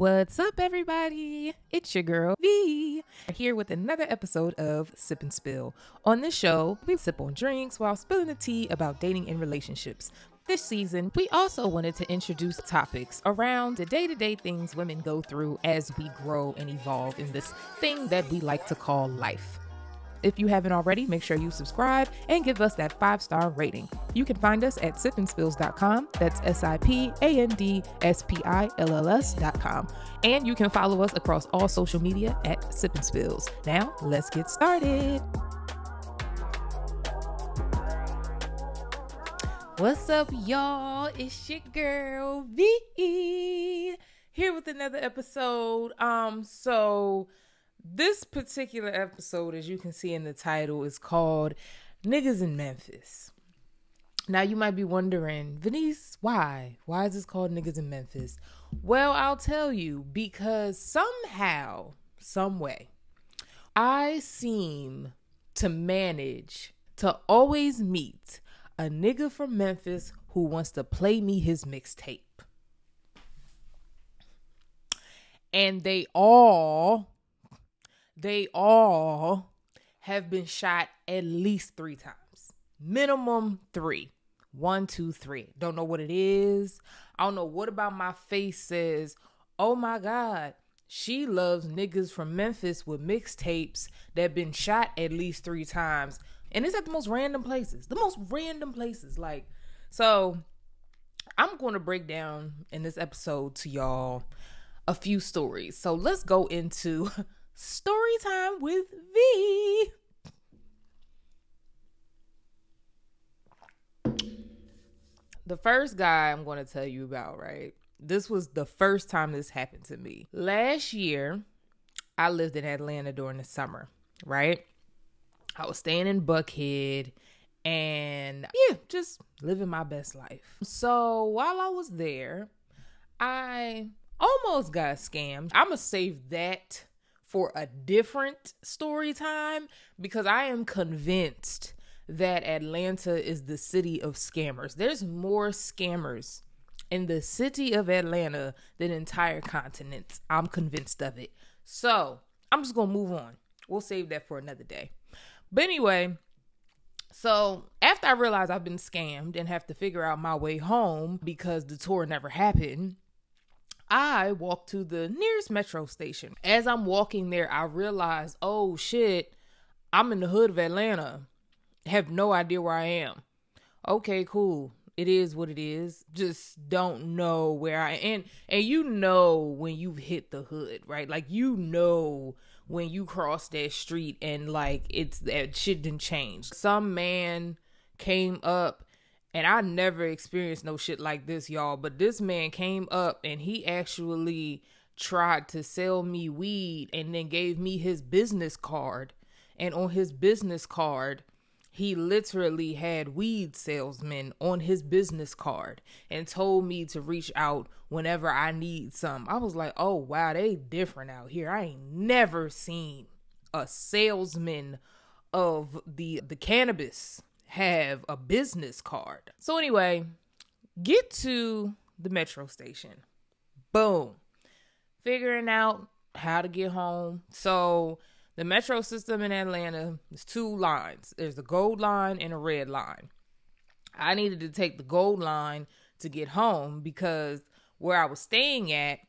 What's up, everybody? It's your girl V here with another episode of Sip and Spill. On this show, we sip on drinks while spilling the tea about dating and relationships. This season, we also wanted to introduce topics around the day to day things women go through as we grow and evolve in this thing that we like to call life. If you haven't already, make sure you subscribe and give us that five star rating. You can find us at sipandspills.com. That's S I P A N D S P I L L S.com. And you can follow us across all social media at Sip Spills. Now, let's get started. What's up, y'all? It's your girl V here with another episode. Um, so this particular episode, as you can see in the title, is called Niggas in Memphis. Now, you might be wondering, Venice, why? Why is this called Niggas in Memphis? Well, I'll tell you, because somehow, some way, I seem to manage to always meet a nigga from Memphis who wants to play me his mixtape. And they all they all have been shot at least three times. Minimum three. One, two, three. Don't know what it is. I don't know what about my face says, oh my God, she loves niggas from Memphis with mixtapes that been shot at least three times. And it's at the most random places. The most random places. Like, so I'm going to break down in this episode to y'all a few stories. So let's go into story time with V. The first guy I'm going to tell you about, right? This was the first time this happened to me. Last year, I lived in Atlanta during the summer, right? I was staying in Buckhead and yeah, just living my best life. So while I was there, I almost got scammed. I'm gonna save that for a different story time because I am convinced that Atlanta is the city of scammers. There's more scammers in the city of Atlanta than entire continents. I'm convinced of it. So I'm just gonna move on. We'll save that for another day. But anyway, so after I realized I've been scammed and have to figure out my way home because the tour never happened, I walked to the nearest metro station. As I'm walking there, I realized, oh shit, I'm in the hood of Atlanta. Have no idea where I am. Okay, cool. It is what it is. Just don't know where I am. And you know when you've hit the hood, right? Like you know when you cross that street and like it's that shit didn't change. Some man came up and I never experienced no shit like this, y'all. But this man came up and he actually tried to sell me weed and then gave me his business card. And on his business card, he literally had weed salesmen on his business card and told me to reach out whenever I need some. I was like, oh wow, they different out here. I ain't never seen a salesman of the the cannabis have a business card. So anyway, get to the metro station. Boom. Figuring out how to get home. So the metro system in Atlanta is two lines. There's a gold line and a red line. I needed to take the gold line to get home because where I was staying at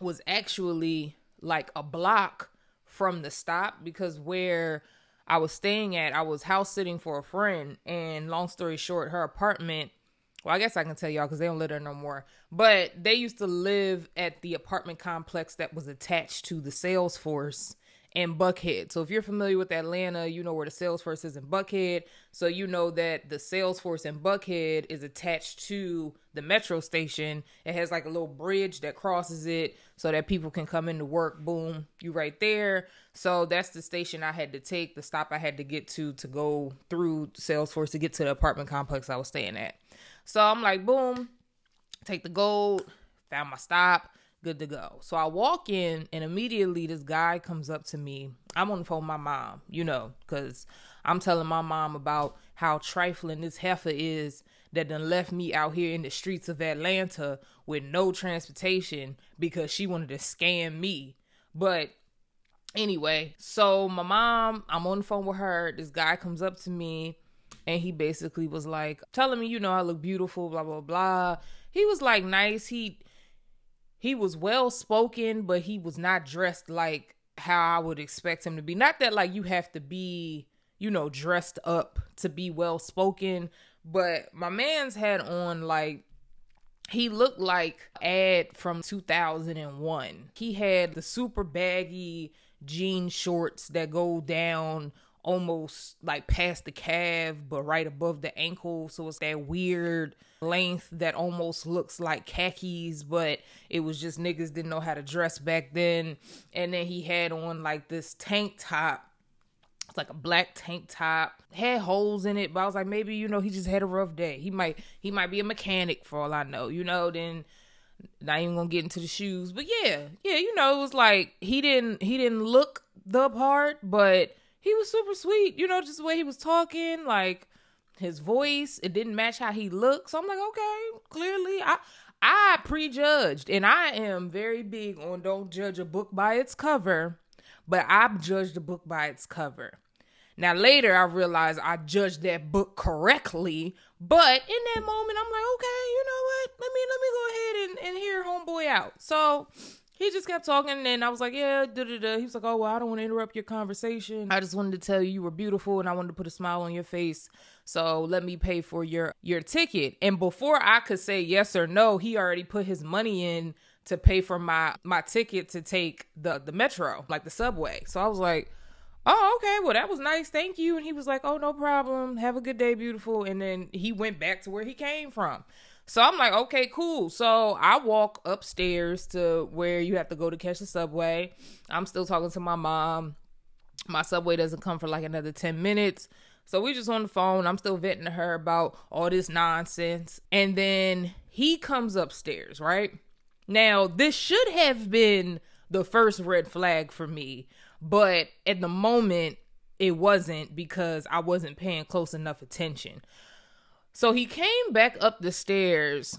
was actually like a block from the stop because where I was staying at, I was house sitting for a friend, and long story short, her apartment. Well, I guess I can tell y'all because they don't live there no more. But they used to live at the apartment complex that was attached to the Salesforce in Buckhead. So if you're familiar with Atlanta, you know where the Salesforce is in Buckhead. So you know that the Salesforce in Buckhead is attached to the metro station. It has like a little bridge that crosses it so that people can come into work. Boom, you right there. So that's the station I had to take, the stop I had to get to to go through Salesforce to get to the apartment complex I was staying at. So I'm like, boom, take the gold, found my stop, good to go. So I walk in, and immediately this guy comes up to me. I'm on the phone with my mom, you know, because I'm telling my mom about how trifling this heifer is that done left me out here in the streets of Atlanta with no transportation because she wanted to scam me. But anyway, so my mom, I'm on the phone with her. This guy comes up to me and he basically was like telling me, you know, I look beautiful, blah blah blah. He was like nice. He he was well spoken, but he was not dressed like how I would expect him to be. Not that like you have to be, you know, dressed up to be well spoken, but my man's had on like he looked like ad from 2001. He had the super baggy jean shorts that go down almost like past the calf but right above the ankle. So it's that weird length that almost looks like khakis but it was just niggas didn't know how to dress back then. And then he had on like this tank top. It's like a black tank top. Had holes in it but i was like maybe you know he just had a rough day. He might he might be a mechanic for all i know you know then not even gonna get into the shoes. But yeah yeah you know it was like he didn't he didn't look the part but he was super sweet. You know, just the way he was talking, like his voice, it didn't match how he looked. So I'm like, okay, clearly I I prejudged, and I am very big on don't judge a book by its cover, but I judged the book by its cover. Now later I realized I judged that book correctly, but in that moment I'm like, okay, you know what? Let me let me go ahead and, and hear homeboy out. So he just kept talking and I was like, yeah. He was like, oh, well, I don't want to interrupt your conversation. I just wanted to tell you you were beautiful and I wanted to put a smile on your face. So let me pay for your your ticket. And before I could say yes or no, he already put his money in to pay for my my ticket to take the the metro, like the subway. So I was like, oh, okay, well, that was nice. Thank you. And he was like, oh, no problem. Have a good day, beautiful. And then he went back to where he came from. So I'm like, okay, cool. So I walk upstairs to where you have to go to catch the subway. I'm still talking to my mom. My subway doesn't come for like another 10 minutes. So we just on the phone. I'm still venting to her about all this nonsense. And then he comes upstairs, right? Now, this should have been the first red flag for me, but at the moment, it wasn't because I wasn't paying close enough attention. So he came back up the stairs.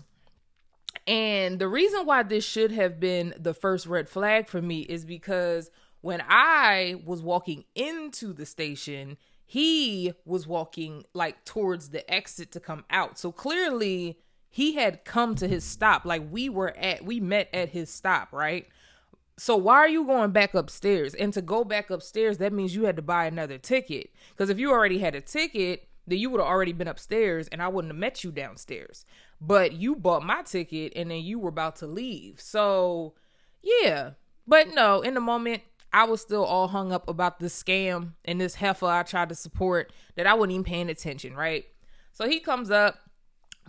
And the reason why this should have been the first red flag for me is because when I was walking into the station, he was walking like towards the exit to come out. So clearly he had come to his stop. Like we were at, we met at his stop, right? So why are you going back upstairs? And to go back upstairs, that means you had to buy another ticket. Because if you already had a ticket, then you would have already been upstairs and I wouldn't have met you downstairs. But you bought my ticket and then you were about to leave. So, yeah. But no, in the moment, I was still all hung up about this scam and this heifer I tried to support that I wasn't even paying attention, right? So he comes up.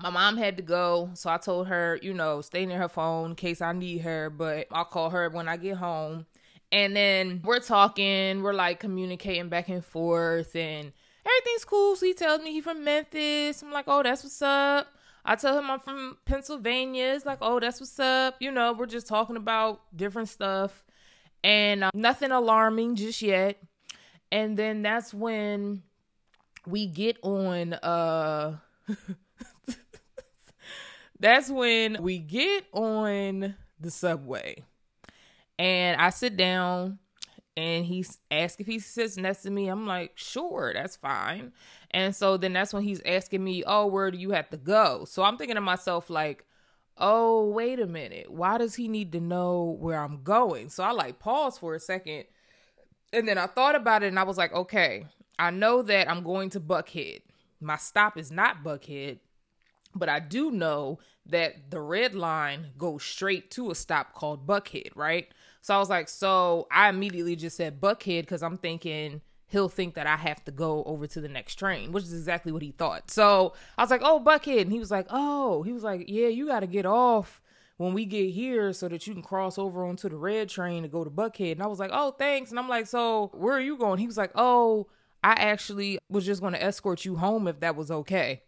My mom had to go. So I told her, you know, stay near her phone in case I need her, but I'll call her when I get home. And then we're talking, we're like communicating back and forth and everything's cool. So he tells me he's from Memphis. I'm like, oh, that's what's up. I tell him I'm from Pennsylvania. It's like, oh, that's what's up. You know, we're just talking about different stuff and uh, nothing alarming just yet. And then that's when we get on uh that's when we get on the subway. And I sit down and he's asked if he sits next to me. I'm like, sure, that's fine. And so then that's when he's asking me, oh, where do you have to go? So I'm thinking to myself, like, oh, wait a minute. Why does he need to know where I'm going? So I like pause for a second. And then I thought about it and I was like, okay, I know that I'm going to Buckhead. My stop is not Buckhead, but I do know that the red line goes straight to a stop called Buckhead, right? So I was like, so I immediately just said Buckhead because I'm thinking he'll think that I have to go over to the next train, which is exactly what he thought. So I was like, oh, Buckhead. And he was like, oh, he was like, yeah, you got to get off when we get here so that you can cross over onto the red train to go to Buckhead. And I was like, oh, thanks. And I'm like, so where are you going? He was like, oh, I actually was just going to escort you home if that was okay.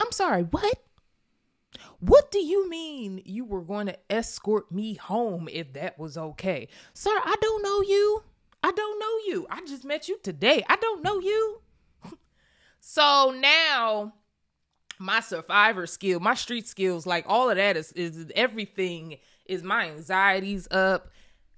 I'm sorry, what? What do you mean you were going to escort me home if that was okay? Sir, I don't know you. I don't know you. I just met you today. I don't know you. so now my survivor skill, my street skills, like all of that is is everything is my anxieties up.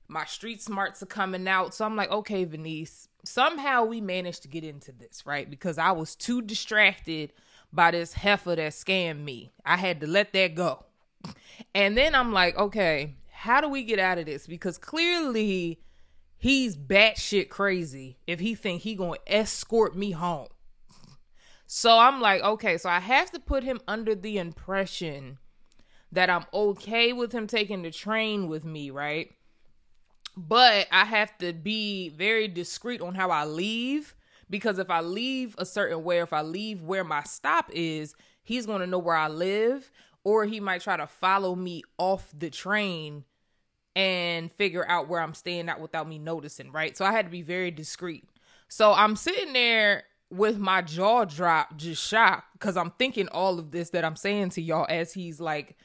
My street smarts are coming out. So I'm like, okay, Venice, somehow we managed to get into this, right? Because I was too distracted by this heifer that scammed me. I had to let that go. And then I'm like, okay, how do we get out of this? Because clearly he's batshit crazy if he think he gonna escort me home. So I'm like, okay, so I have to put him under the impression that I'm okay with him taking the train with me, right? But I have to be very discreet on how I leave because if I leave a certain way, if I leave where my stop is, he's going to know where I live or he might try to follow me off the train and figure out where I'm staying at without me noticing, right? So I had to be very discreet. So I'm sitting there with my jaw dropped, just shocked, because I'm thinking all of this that I'm saying to y'all as he's like,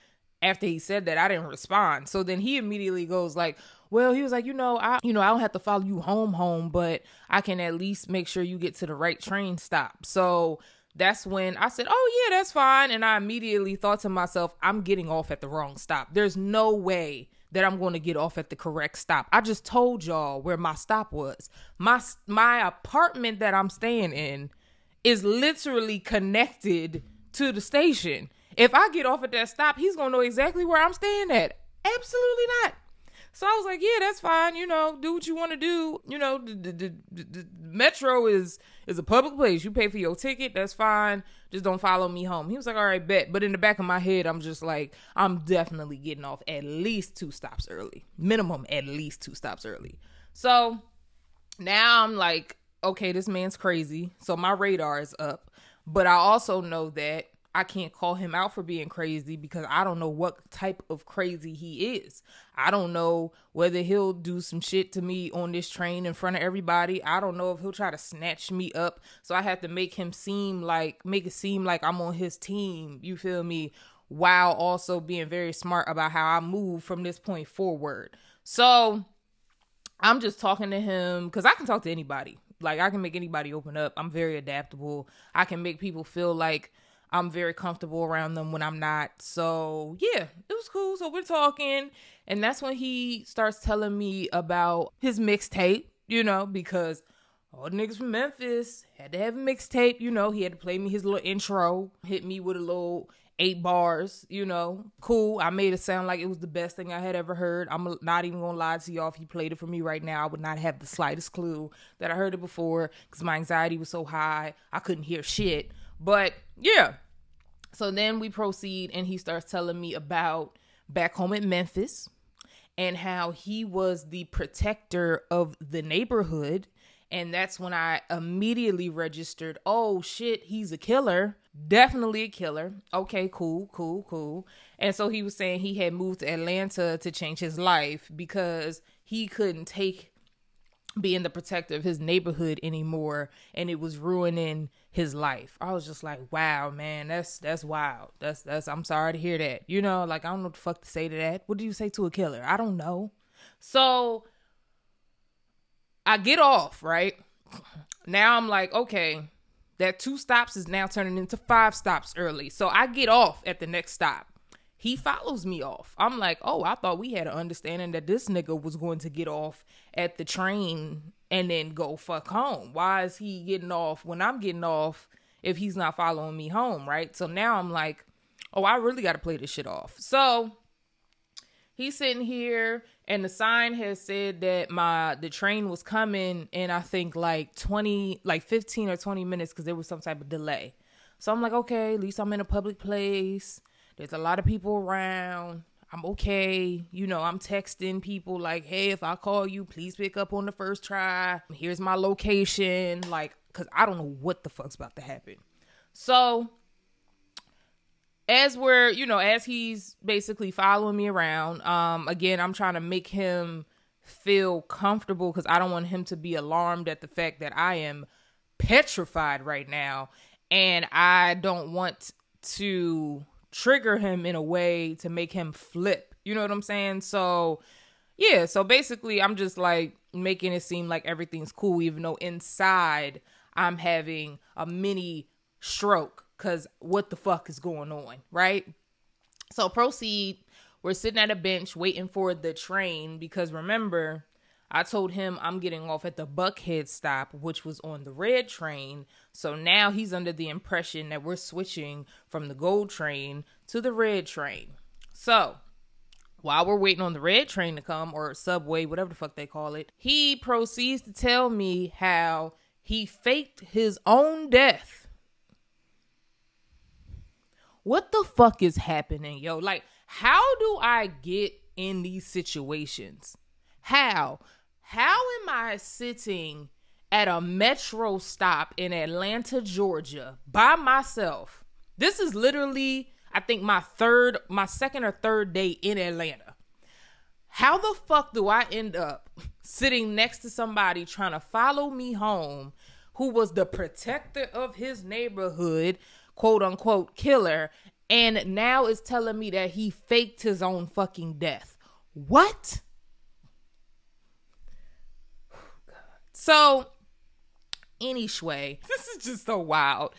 after he said that, I didn't respond. So then he immediately goes like, well, he was like, you know, I, you know, I don't have to follow you home, home, but I can at least make sure you get to the right train stop. So that's when I said, oh yeah, that's fine. And I immediately thought to myself, I'm getting off at the wrong stop. There's no way that I'm going to get off at the correct stop. I just told y'all where my stop was. My my apartment that I'm staying in is literally connected to the station. If I get off at that stop, he's going to know exactly where I'm staying at. Absolutely not. So I was like, yeah, that's fine. You know, do what you want to do. You know, the, the, the, the, metro is is a public place. You pay for your ticket. That's fine. Just don't follow me home. He was like, all right, bet. But in the back of my head, I'm just like, I'm definitely getting off at least two stops early. Minimum at least two stops early. So now I'm like, okay, this man's crazy. So my radar is up. But I also know that I can't call him out for being crazy because I don't know what type of crazy he is. I don't know whether he'll do some shit to me on this train in front of everybody. I don't know if he'll try to snatch me up. So I have to make him seem like make it seem like I'm on his team. You feel me? While also being very smart about how I move from this point forward. So I'm just talking to him cuz I can talk to anybody. Like I can make anybody open up. I'm very adaptable. I can make people feel like I'm very comfortable around them when I'm not. So yeah, it was cool. So we're talking, and that's when he starts telling me about his mixtape, you know, because all the niggas from Memphis had to have a mixtape, you know. He had to play me his little intro, hit me with a little eight bars, you know, cool. I made it sound like it was the best thing I had ever heard. I'm not even gonna lie to y'all. If he played it for me right now, I would not have the slightest clue that I heard it before because my anxiety was so high I couldn't hear shit. But yeah. So then we proceed, and he starts telling me about back home in Memphis and how he was the protector of the neighborhood. And that's when I immediately registered, oh shit, he's a killer. Definitely a killer. Okay, cool, cool, cool. And so he was saying he had moved to Atlanta to change his life because he couldn't take being the protector of his neighborhood anymore and it was ruining his life. I was just like, wow, man, that's that's wild. That's that's I'm sorry to hear that. You know, like I don't know what the fuck to say to that. What do you say to a killer? I don't know. So I get off, right? Now I'm like, okay, that two stops is now turning into five stops early. So I get off at the next stop he follows me off. I'm like, oh, I thought we had an understanding that this nigga was going to get off at the train and then go fuck home. Why is he getting off when I'm getting off if he's not following me home, right? So now I'm like, oh, I really got to play this shit off. So he's sitting here and the sign has said that my the train was coming in I think like 20 like 15 or 20 minutes cuz there was some type of delay. So I'm like, okay, at least I'm in a public place. There's a lot of people around. I'm okay. You know, I'm texting people like, hey, if I call you, please pick up on the first try. Here's my location. Like, because I don't know what the fuck's about to happen. So, as we're, you know, as he's basically following me around, um, again, I'm trying to make him feel comfortable because I don't want him to be alarmed at the fact that I am petrified right now. And I don't want to trigger him in a way to make him flip. You know what I'm saying? So, yeah, so basically, I'm just like making it seem like everything's cool, even though inside I'm having a mini stroke because what the fuck is going on, right? So, proceed. We're sitting at a bench waiting for the train because remember, I told him I'm getting off at the Buckhead stop, which was on the red train. So now he's under the impression that we're switching from the gold train to the red train. So while we're waiting on the red train to come or subway, whatever the fuck they call it, he proceeds to tell me how he faked his own death. What the fuck is happening, yo? Like, how do I get in these situations? How? How am I sitting at a metro stop in Atlanta, Georgia by myself? This is literally, I think, my third, my second or third day in Atlanta. How the fuck do I end up sitting next to somebody trying to follow me home who was the protector of his neighborhood, quote unquote killer, and now is telling me that he faked his own fucking death? What? So, anyway, this is just so wild.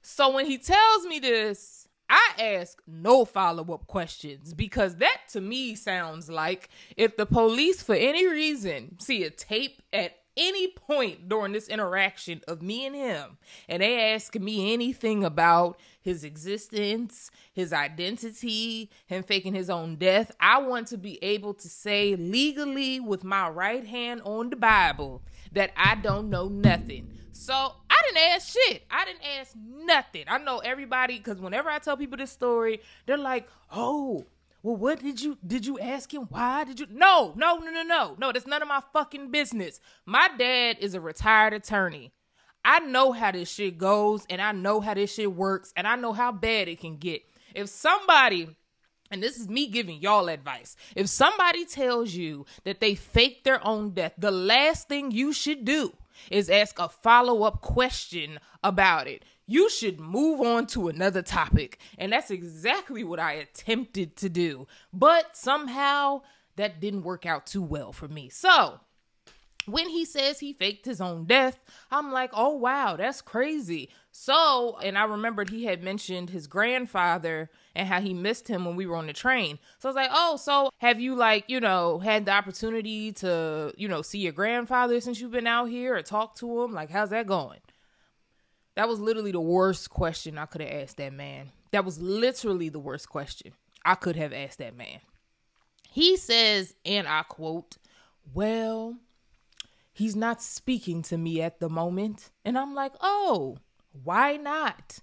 So, when he tells me this, I ask no follow up questions because that to me sounds like if the police, for any reason, see a tape at any point during this interaction of me and him, and they ask me anything about his existence, his identity, him faking his own death, I want to be able to say legally with my right hand on the Bible that I don't know nothing. So I didn't ask shit. I didn't ask nothing. I know everybody because whenever I tell people this story, they're like, "Oh, well, what did you did you ask him? Why did you? No, no, no, no, no, no. That's none of my fucking business. My dad is a retired attorney. I know how this shit goes, and I know how this shit works, and I know how bad it can get. If somebody and this is me giving y'all advice. If somebody tells you that they faked their own death, the last thing you should do is ask a follow up question about it. You should move on to another topic. And that's exactly what I attempted to do. But somehow that didn't work out too well for me. So, when he says he faked his own death, I'm like, oh wow, that's crazy. So, and I remembered he had mentioned his grandfather and how he missed him when we were on the train. So I was like, oh, so have you like, you know, had the opportunity to, you know, see your grandfather since you've been out here or talk to him? Like, how's that going? That was literally the worst question I could have asked that man. That was literally the worst question I could have asked that man. He says, and I quote, well, he's not speaking to me at the moment. And I'm like, oh, why not?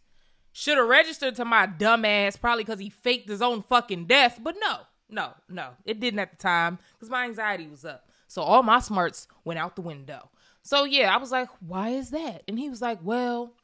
Should have registered to my dumb ass, probably because he faked his own fucking death. But no, no, no. It didn't at the time because my anxiety was up. So all my smarts went out the window. So yeah, I was like, why is that? And he was like, well,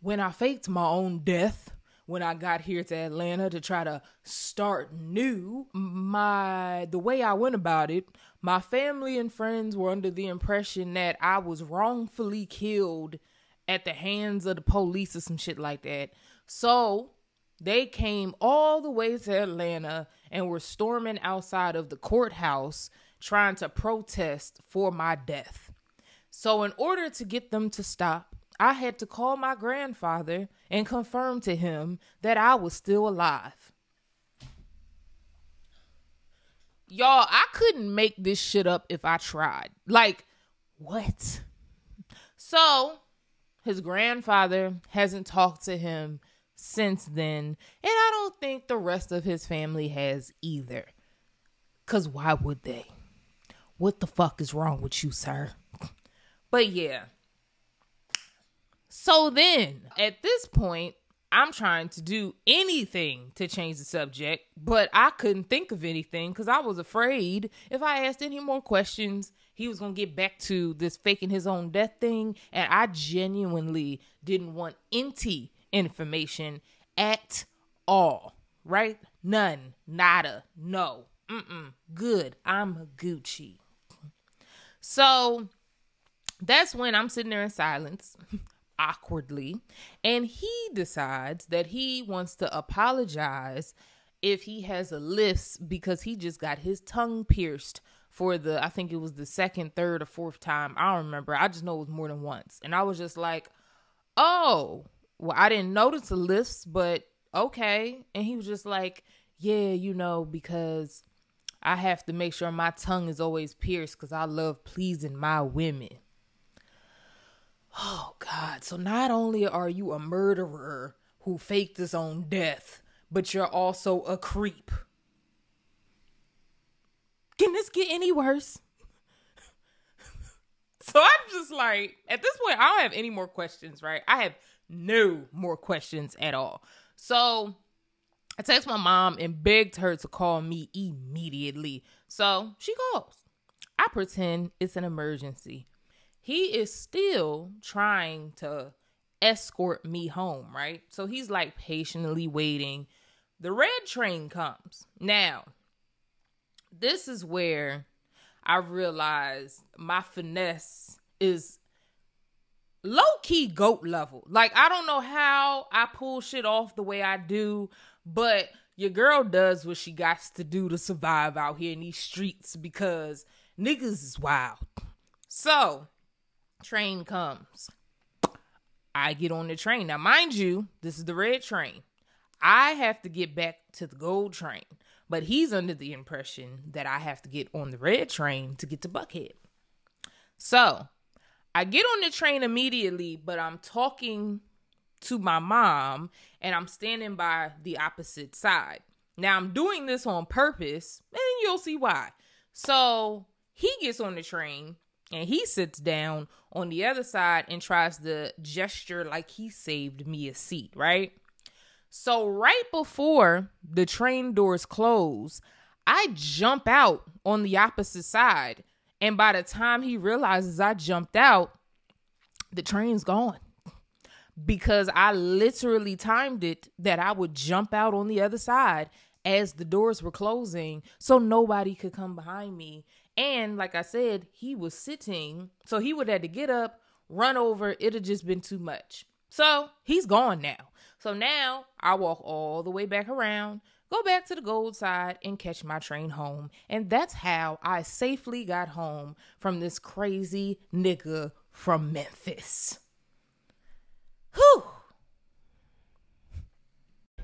when I faked my own death, when I got here to Atlanta to try to start new, my the way I went about it, my family and friends were under the impression that I was wrongfully killed at the hands of the police or some shit like that. So they came all the way to Atlanta and were storming outside of the courthouse trying to protest for my death. So, in order to get them to stop, I had to call my grandfather and confirm to him that I was still alive. Y'all, I couldn't make this shit up if I tried. Like, what? So, his grandfather hasn't talked to him since then, and I don't think the rest of his family has either. Cause why would they? What the fuck is wrong with you, sir? But yeah, so then, at this point, I'm trying to do anything to change the subject, but I couldn't think of anything because I was afraid if I asked any more questions, he was going to get back to this faking his own death thing. And I genuinely didn't want any information at all, right? None, nada, no, mm-mm, good. I'm Gucci. So that's when I'm sitting there in silence awkwardly, and he decides that he wants to apologize if he has a lisp because he just got his tongue pierced for the I think it was the second, third, or fourth time. I don't remember. I just know it was more than once. And I was just like, "Oh, well, I didn't notice the lisp, but okay." And he was just like, "Yeah, you know, because I have to make sure my tongue is always pierced cuz I love pleasing my women." Oh God. So not only are you a murderer who faked his own death, but you're also a creep. Can this get any worse? so I'm just like, at this point, I don't have any more questions, right? I have no more questions at all. So I text my mom and begged her to call me immediately. So she calls. I pretend it's an emergency he is still trying to escort me home, right? So he's like patiently waiting. The red train comes. Now, this is where I realize my finesse is low key goat level. Like, I don't know how I pull shit off the way I do, but your girl does what she got to do to survive out here in these streets because niggas is wild. So, train comes. I get on the train. Now, mind you, this is the red train. I have to get back to the gold train, but he's under the impression that I have to get on the red train to get to Buckhead. So I get on the train immediately, but I'm talking to my mom and I'm standing by the opposite side. Now, I'm doing this on purpose, and you'll see why. So he gets on the train and he sits down on the other side and tries to gesture like he saved me a seat, right? So, right before the train doors close, I jump out on the opposite side. And by the time he realizes I jumped out, the train's gone. Because I literally timed it that I would jump out on the other side as the doors were closing so nobody could come behind me and like I said, he was sitting, so he would have to get up, run over. It'd have just been too much. So he's gone now. So now I walk all the way back around, go back to the gold side, and catch my train home. And that's how I safely got home from this crazy nigga from Memphis. Whew.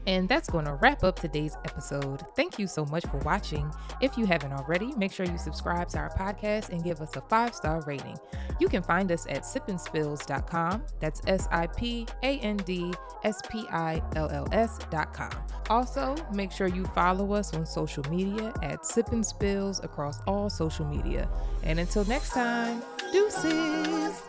And that's going to wrap up today's episode. Thank you so much for watching. If you haven't already, make sure you subscribe to our podcast and give us a five star rating. You can find us at sipandspills.com. That's S I P A N D S P I L L S.com. Also, make sure you follow us on social media at Sip and Spills across all social media. And until next time, deuces.